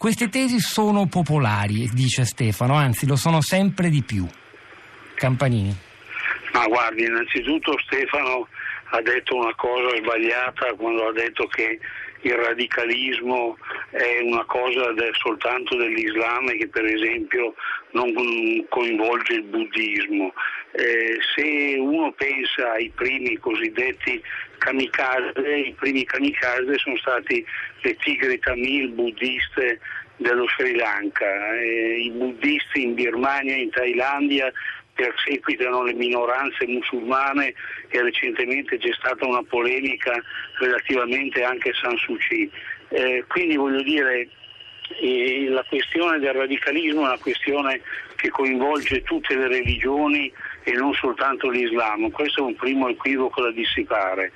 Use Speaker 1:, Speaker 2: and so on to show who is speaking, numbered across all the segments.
Speaker 1: Queste tesi sono popolari, dice Stefano, anzi lo sono sempre di più. Campanini.
Speaker 2: Ma guardi, innanzitutto Stefano ha detto una cosa sbagliata quando ha detto che il radicalismo è una cosa de, soltanto dell'Islam e che per esempio non coinvolge il buddismo. Eh, se uno pensa ai primi cosiddetti kamikaze, i primi kamikaze sono stati le tigri tamil buddiste dello Sri Lanka, eh, i buddisti in Birmania, in Thailandia perseguitano le minoranze musulmane e recentemente c'è stata una polemica relativamente anche a San Suu Kyi. Eh, quindi voglio dire, eh, la questione del radicalismo è una questione che coinvolge tutte le religioni e non soltanto l'Islam, questo è un primo equivoco da dissipare.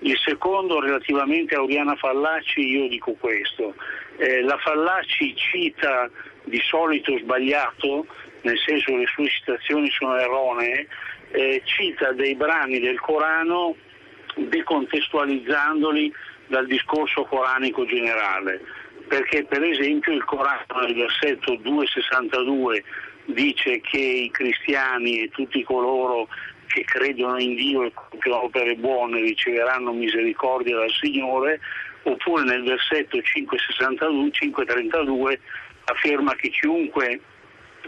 Speaker 2: Il secondo, relativamente a Oriana Fallaci, io dico questo. Eh, la Fallaci cita di solito sbagliato nel senso che le sue citazioni sono erronee, eh, cita dei brani del Corano decontestualizzandoli dal discorso coranico generale, perché per esempio il Corano nel versetto 262 dice che i cristiani e tutti coloro che credono in Dio e compiono opere buone riceveranno misericordia dal Signore, oppure nel versetto 562, 532 afferma che chiunque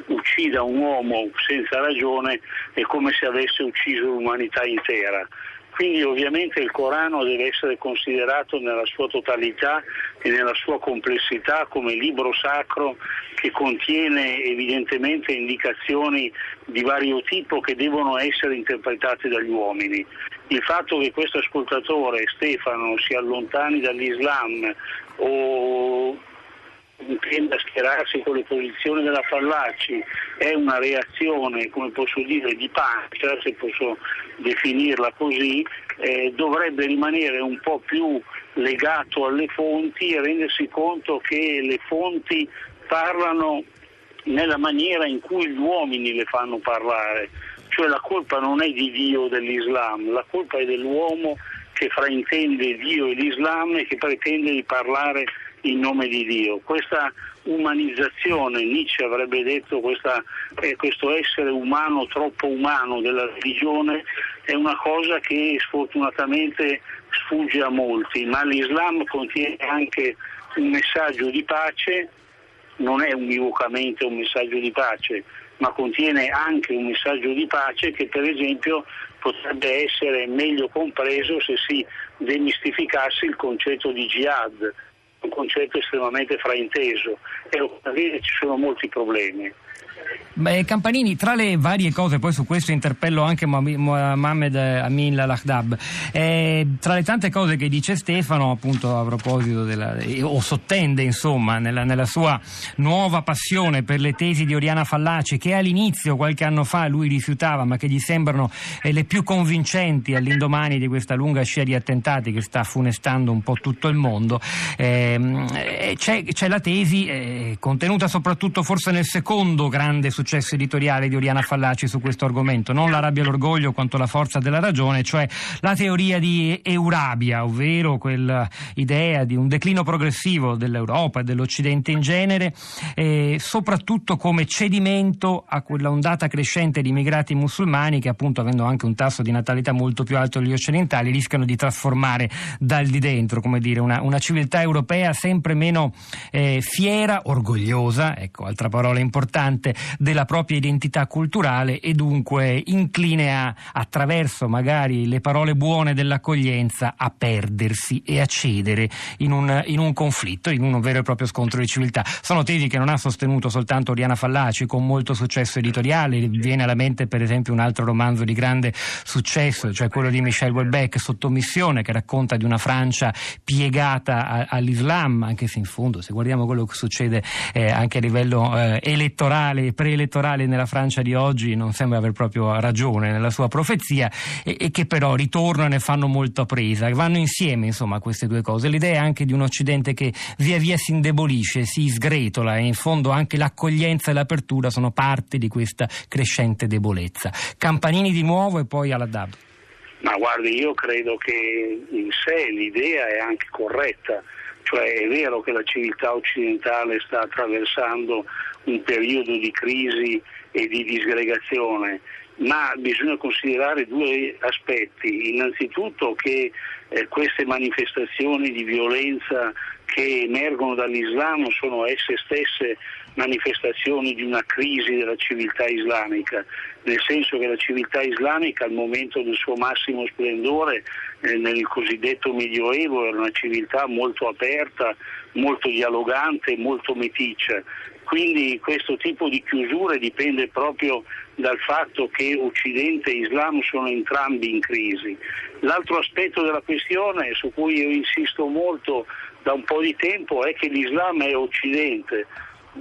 Speaker 2: uccida un uomo senza ragione è come se avesse ucciso l'umanità intera. Quindi ovviamente il Corano deve essere considerato nella sua totalità e nella sua complessità come libro sacro che contiene evidentemente indicazioni di vario tipo che devono essere interpretate dagli uomini. Il fatto che questo ascoltatore, Stefano, si allontani dall'Islam o intenda schierarsi con le posizioni della Fallaci. È una reazione, come posso dire, di pancia, se posso definirla così, eh, dovrebbe rimanere un po' più legato alle fonti e rendersi conto che le fonti parlano nella maniera in cui gli uomini le fanno parlare, cioè la colpa non è di Dio o dell'Islam, la colpa è dell'uomo che fraintende Dio e l'Islam e che pretende di parlare in nome di Dio. Questa umanizzazione, Nietzsche avrebbe detto questa, eh, questo essere umano, troppo umano della religione, è una cosa che sfortunatamente sfugge a molti, ma l'Islam contiene anche un messaggio di pace, non è univocamente un messaggio di pace, ma contiene anche un messaggio di pace che per esempio potrebbe essere meglio compreso se si demistificasse il concetto di jihad, un concetto estremamente frainteso e ci sono molti problemi.
Speaker 1: Beh, Campanini, tra le varie cose, poi su questo interpello anche Mohamed Amin Lalakhdab, eh, tra le tante cose che dice Stefano, appunto a proposito della, o sottende insomma nella, nella, sua nuova passione per le tesi di Oriana Fallaci, che all'inizio, qualche anno fa, lui rifiutava, ma che gli sembrano eh, le più convincenti all'indomani di questa lunga scia di attentati che sta funestando un po' tutto il mondo, ehm, eh, c'è, c'è, la tesi eh, contenuta soprattutto forse nel secondo grande successo successo editoriale di Oriana Fallaci su questo argomento, non la rabbia e l'orgoglio quanto la forza della ragione, cioè la teoria di Eurabia, ovvero quell'idea di un declino progressivo dell'Europa e dell'Occidente in genere, eh, soprattutto come cedimento a quella ondata crescente di immigrati musulmani che appunto avendo anche un tasso di natalità molto più alto degli occidentali rischiano di trasformare dal di dentro, come dire, una, una civiltà europea sempre meno eh, fiera, orgogliosa, ecco, altra parola importante, della propria identità culturale e dunque incline a, attraverso magari le parole buone dell'accoglienza a perdersi e a cedere in un, in un conflitto, in un vero e proprio scontro di civiltà. Sono tesi che non ha sostenuto soltanto Oriana Fallaci con molto successo editoriale, viene alla mente per esempio un altro romanzo di grande successo, cioè quello di Michel Houellebecq, Sottomissione, che racconta di una Francia piegata a, all'Islam, anche se in fondo se guardiamo quello che succede eh, anche a livello eh, elettorale e preelettorale elettorale nella Francia di oggi non sembra aver proprio ragione nella sua profezia e, e che però ritornano e fanno molta presa, vanno insieme insomma queste due cose. L'idea è anche di un Occidente che via via si indebolisce, si sgretola e in fondo anche l'accoglienza e l'apertura sono parte di questa crescente debolezza. Campanini di nuovo e poi alla DAB.
Speaker 2: Ma guardi, io credo che in sé l'idea è anche corretta Cioè è vero che la civiltà occidentale sta attraversando un periodo di crisi e di disgregazione, ma bisogna considerare due aspetti. Innanzitutto che eh, queste manifestazioni di violenza che emergono dall'Islam sono esse stesse manifestazioni di una crisi della civiltà islamica, nel senso che la civiltà islamica al momento del suo massimo splendore eh, nel cosiddetto Medioevo era una civiltà molto aperta, molto dialogante, molto meticcia. Quindi questo tipo di chiusure dipende proprio dal fatto che Occidente e Islam sono entrambi in crisi. L'altro aspetto della questione su cui io insisto molto da un po' di tempo è che l'Islam è Occidente,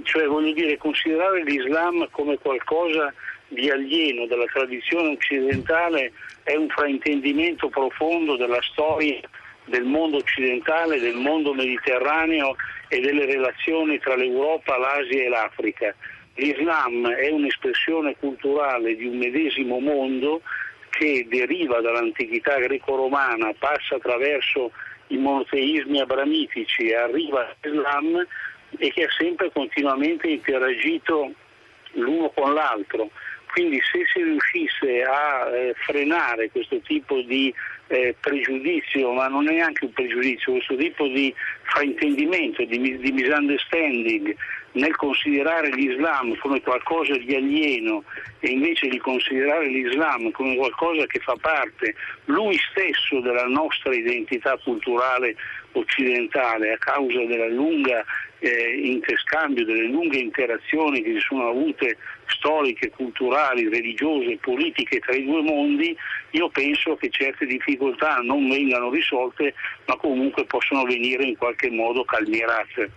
Speaker 2: cioè voglio dire considerare l'Islam come qualcosa di alieno dalla tradizione occidentale è un fraintendimento profondo della storia del mondo occidentale, del mondo mediterraneo e delle relazioni tra l'Europa, l'Asia e l'Africa. L'Islam è un'espressione culturale di un medesimo mondo che deriva dall'antichità greco-romana, passa attraverso i monoteismi abramitici e arriva all'Islam e che ha sempre continuamente interagito l'uno con l'altro. Quindi se si riuscisse a eh, frenare questo tipo di eh, pregiudizio, ma non è neanche un pregiudizio, questo tipo di fraintendimento, di, di misunderstanding nel considerare l'Islam come qualcosa di alieno e invece di considerare l'Islam come qualcosa che fa parte lui stesso della nostra identità culturale occidentale a causa della lunga eh, interscambio, delle lunghe interazioni che si sono avute storiche, culturali, religiose, politiche tra i due mondi, io penso che certe difficoltà non vengano risolte, ma comunque possono venire in qualche modo calmierate.